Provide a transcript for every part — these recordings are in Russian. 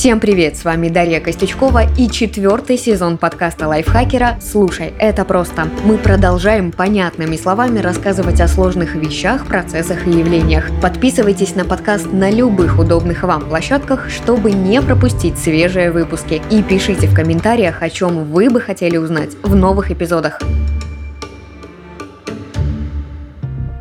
Всем привет, с вами Дарья Костючкова и четвертый сезон подкаста лайфхакера «Слушай, это просто». Мы продолжаем понятными словами рассказывать о сложных вещах, процессах и явлениях. Подписывайтесь на подкаст на любых удобных вам площадках, чтобы не пропустить свежие выпуски. И пишите в комментариях, о чем вы бы хотели узнать в новых эпизодах.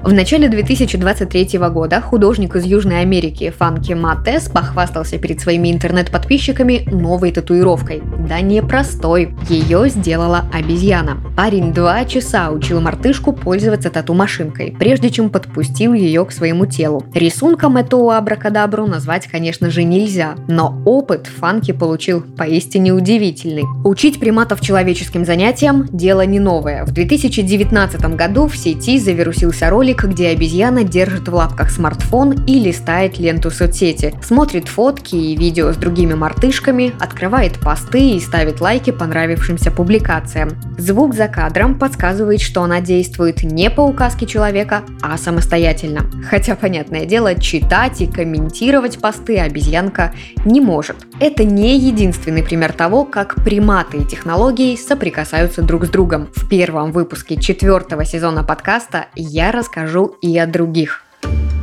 В начале 2023 года художник из Южной Америки Фанки Матес похвастался перед своими интернет-подписчиками новой татуировкой. Да не простой, ее сделала обезьяна. Парень два часа учил мартышку пользоваться тату-машинкой, прежде чем подпустил ее к своему телу. Рисунком эту абракадабру назвать, конечно же, нельзя, но опыт Фанки получил поистине удивительный. Учить приматов человеческим занятиям – дело не новое. В 2019 году в сети завирусился ролик, ролик, где обезьяна держит в лапках смартфон и листает ленту соцсети, смотрит фотки и видео с другими мартышками, открывает посты и ставит лайки понравившимся публикациям. Звук за кадром подсказывает, что она действует не по указке человека, а самостоятельно. Хотя, понятное дело, читать и комментировать посты обезьянка не может. Это не единственный пример того, как приматы и технологии соприкасаются друг с другом. В первом выпуске четвертого сезона подкаста я расскажу расскажу и о других.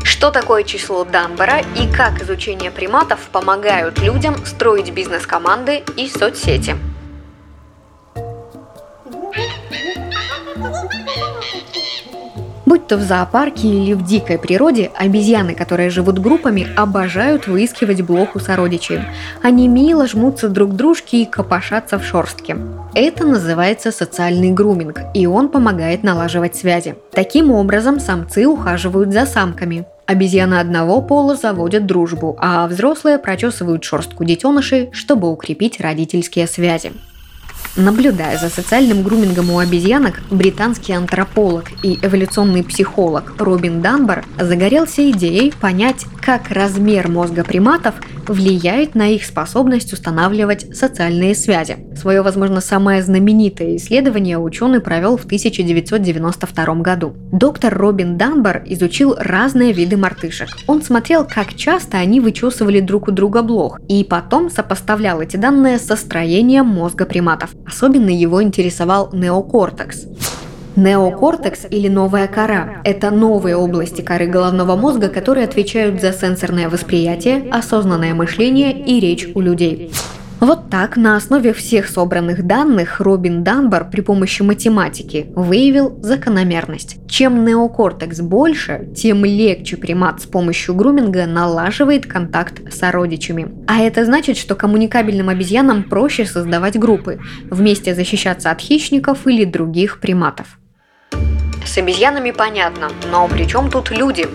Что такое число Данбара и как изучение приматов помогают людям строить бизнес-команды и соцсети? Будь то в зоопарке или в дикой природе, обезьяны, которые живут группами, обожают выискивать блох у сородичей. Они мило жмутся друг к дружке и копошатся в шорстке. Это называется социальный груминг, и он помогает налаживать связи. Таким образом, самцы ухаживают за самками. Обезьяны одного пола заводят дружбу, а взрослые прочесывают шорстку детенышей, чтобы укрепить родительские связи. Наблюдая за социальным грумингом у обезьянок, британский антрополог и эволюционный психолог Робин Данбар загорелся идеей понять, как размер мозга приматов влияет на их способность устанавливать социальные связи. Свое, возможно, самое знаменитое исследование ученый провел в 1992 году. Доктор Робин Данбар изучил разные виды мартышек. Он смотрел, как часто они вычесывали друг у друга блох, и потом сопоставлял эти данные со строением мозга приматов. Особенно его интересовал неокортекс. Неокортекс или новая кора – это новые области коры головного мозга, которые отвечают за сенсорное восприятие, осознанное мышление и речь у людей. Вот так, на основе всех собранных данных, Робин Данбар при помощи математики выявил закономерность. Чем неокортекс больше, тем легче примат с помощью груминга налаживает контакт с сородичами. А это значит, что коммуникабельным обезьянам проще создавать группы, вместе защищаться от хищников или других приматов. С обезьянами понятно, но при чем тут люди?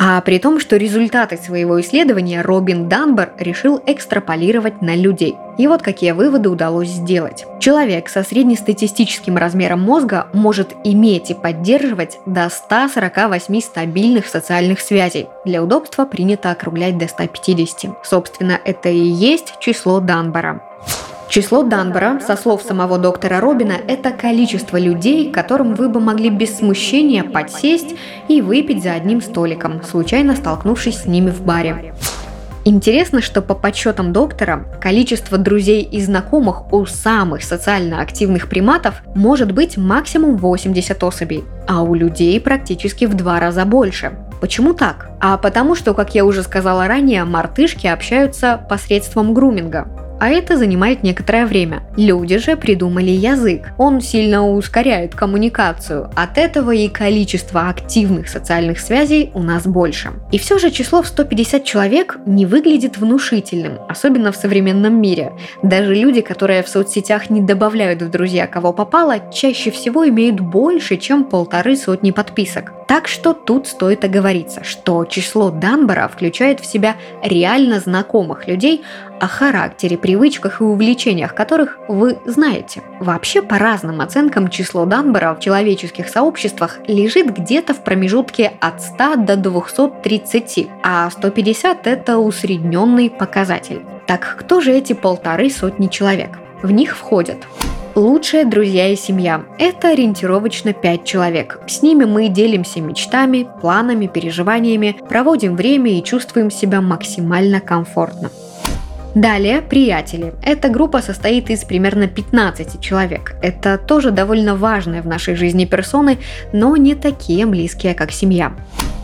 А при том, что результаты своего исследования Робин Данбар решил экстраполировать на людей. И вот какие выводы удалось сделать. Человек со среднестатистическим размером мозга может иметь и поддерживать до 148 стабильных социальных связей. Для удобства принято округлять до 150. Собственно, это и есть число Данбара. Число Данбора, со слов самого доктора Робина, это количество людей, которым вы бы могли без смущения подсесть и выпить за одним столиком, случайно столкнувшись с ними в баре. Интересно, что по подсчетам доктора, количество друзей и знакомых у самых социально активных приматов может быть максимум 80 особей, а у людей практически в два раза больше. Почему так? А потому что, как я уже сказала ранее, мартышки общаются посредством груминга а это занимает некоторое время. Люди же придумали язык. Он сильно ускоряет коммуникацию. От этого и количество активных социальных связей у нас больше. И все же число в 150 человек не выглядит внушительным, особенно в современном мире. Даже люди, которые в соцсетях не добавляют в друзья кого попало, чаще всего имеют больше, чем полторы сотни подписок. Так что тут стоит оговориться, что число Данбара включает в себя реально знакомых людей, о характере, привычках и увлечениях которых вы знаете. Вообще, по разным оценкам, число Данбара в человеческих сообществах лежит где-то в промежутке от 100 до 230, а 150 – это усредненный показатель. Так кто же эти полторы сотни человек? В них входят Лучшие друзья и семья – это ориентировочно 5 человек. С ними мы делимся мечтами, планами, переживаниями, проводим время и чувствуем себя максимально комфортно. Далее приятели. Эта группа состоит из примерно 15 человек. Это тоже довольно важные в нашей жизни персоны, но не такие близкие, как семья.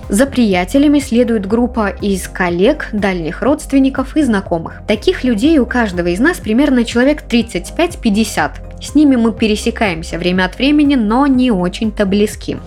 За приятелями следует группа из коллег, дальних родственников и знакомых. Таких людей у каждого из нас примерно человек 35-50. С ними мы пересекаемся время от времени, но не очень-то близки.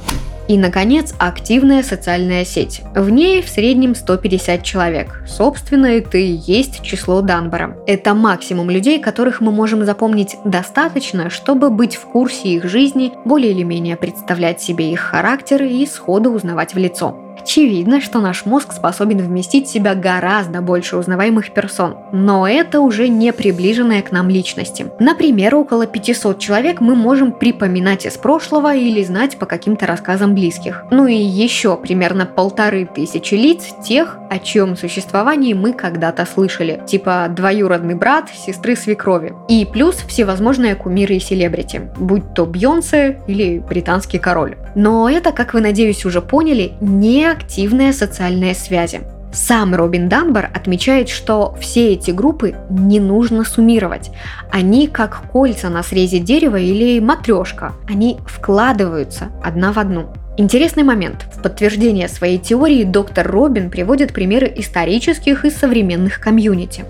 И, наконец, активная социальная сеть. В ней в среднем 150 человек. Собственно, это и есть число Данбора. Это максимум людей, которых мы можем запомнить достаточно, чтобы быть в курсе их жизни, более или менее представлять себе их характер и сходу узнавать в лицо. Очевидно, что наш мозг способен вместить в себя гораздо больше узнаваемых персон, но это уже не приближенные к нам личности. Например, около 500 человек мы можем припоминать из прошлого или знать по каким-то рассказам близких. Ну и еще примерно полторы тысячи лиц тех, о чьем существовании мы когда-то слышали, типа двоюродный брат сестры свекрови. И плюс всевозможные кумиры и селебрити, будь то Бьонсе или британский король. Но это, как вы, надеюсь, уже поняли, не активные социальные связи. Сам Робин Данбар отмечает, что все эти группы не нужно суммировать. Они как кольца на срезе дерева или матрешка. Они вкладываются одна в одну. Интересный момент. В подтверждение своей теории доктор Робин приводит примеры исторических и современных комьюнити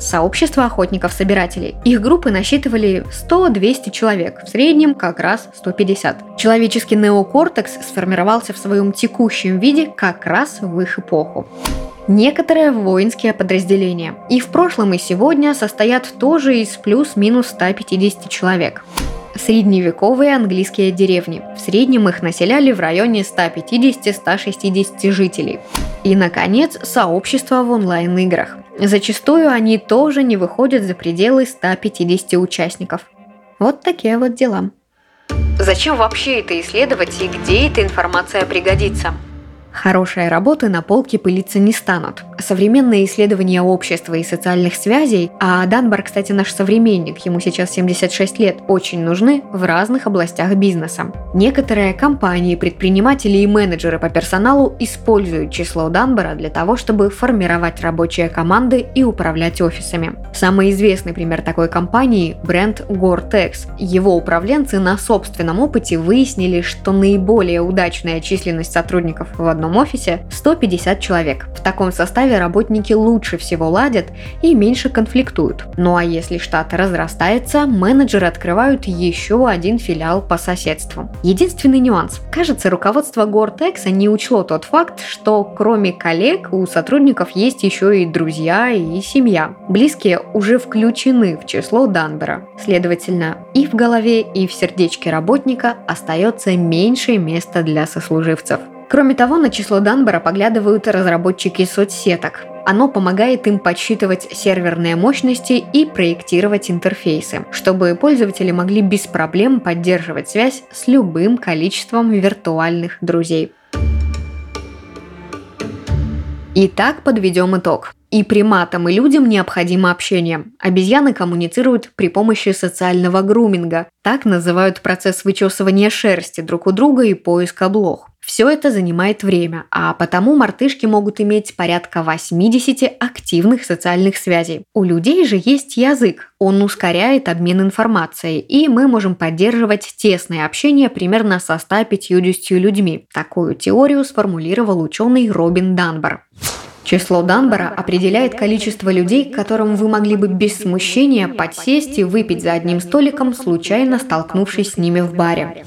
сообщество охотников-собирателей. Их группы насчитывали 100-200 человек, в среднем как раз 150. Человеческий неокортекс сформировался в своем текущем виде как раз в их эпоху. Некоторые воинские подразделения и в прошлом и сегодня состоят тоже из плюс-минус 150 человек средневековые английские деревни. В среднем их населяли в районе 150-160 жителей. И, наконец, сообщество в онлайн-играх. Зачастую они тоже не выходят за пределы 150 участников. Вот такие вот дела. Зачем вообще это исследовать и где эта информация пригодится? Хорошие работы на полке пылиться не станут. Современные исследования общества и социальных связей, а Данбар, кстати, наш современник, ему сейчас 76 лет, очень нужны в разных областях бизнеса. Некоторые компании, предприниматели и менеджеры по персоналу используют число Данбара для того, чтобы формировать рабочие команды и управлять офисами. Самый известный пример такой компании – бренд Gore-Tex. Его управленцы на собственном опыте выяснили, что наиболее удачная численность сотрудников в одном одном офисе 150 человек. В таком составе работники лучше всего ладят и меньше конфликтуют. Ну а если штат разрастается, менеджеры открывают еще один филиал по соседству. Единственный нюанс. Кажется, руководство Гортекса не учло тот факт, что кроме коллег у сотрудников есть еще и друзья и семья. Близкие уже включены в число Данбера. Следовательно, и в голове, и в сердечке работника остается меньше места для сослуживцев. Кроме того, на число Данбора поглядывают разработчики соцсеток. Оно помогает им подсчитывать серверные мощности и проектировать интерфейсы, чтобы пользователи могли без проблем поддерживать связь с любым количеством виртуальных друзей. Итак, подведем итог. И приматам, и людям необходимо общение. Обезьяны коммуницируют при помощи социального груминга. Так называют процесс вычесывания шерсти друг у друга и поиска блох. Все это занимает время, а потому мартышки могут иметь порядка 80 активных социальных связей. У людей же есть язык, он ускоряет обмен информацией, и мы можем поддерживать тесное общение примерно со 150 людьми. Такую теорию сформулировал ученый Робин Данбар. Число Данбара определяет количество людей, к которым вы могли бы без смущения подсесть и выпить за одним столиком, случайно столкнувшись с ними в баре.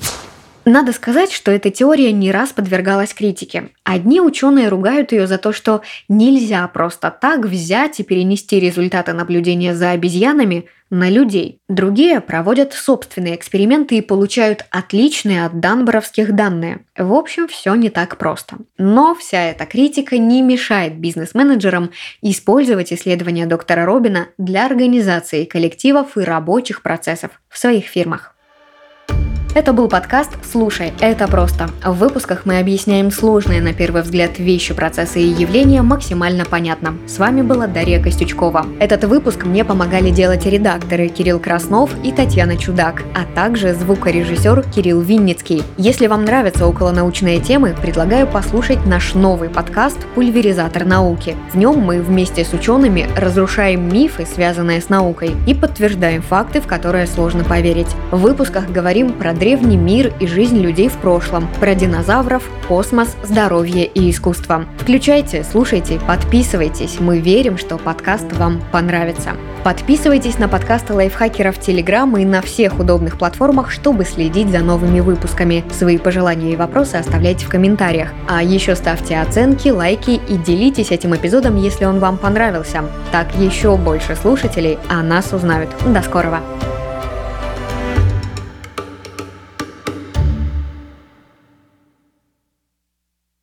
Надо сказать, что эта теория не раз подвергалась критике. Одни ученые ругают ее за то, что нельзя просто так взять и перенести результаты наблюдения за обезьянами на людей. Другие проводят собственные эксперименты и получают отличные от данборовских данные. В общем, все не так просто. Но вся эта критика не мешает бизнес-менеджерам использовать исследования доктора Робина для организации коллективов и рабочих процессов в своих фирмах. Это был подкаст «Слушай, это просто». В выпусках мы объясняем сложные на первый взгляд вещи, процессы и явления максимально понятно. С вами была Дарья Костючкова. Этот выпуск мне помогали делать редакторы Кирилл Краснов и Татьяна Чудак, а также звукорежиссер Кирилл Винницкий. Если вам нравятся околонаучные темы, предлагаю послушать наш новый подкаст «Пульверизатор науки». В нем мы вместе с учеными разрушаем мифы, связанные с наукой, и подтверждаем факты, в которые сложно поверить. В выпусках говорим про древний мир и жизнь людей в прошлом, про динозавров, космос, здоровье и искусство. Включайте, слушайте, подписывайтесь. Мы верим, что подкаст вам понравится. Подписывайтесь на подкасты лайфхакеров Телеграм и на всех удобных платформах, чтобы следить за новыми выпусками. Свои пожелания и вопросы оставляйте в комментариях. А еще ставьте оценки, лайки и делитесь этим эпизодом, если он вам понравился. Так еще больше слушателей о нас узнают. До скорого!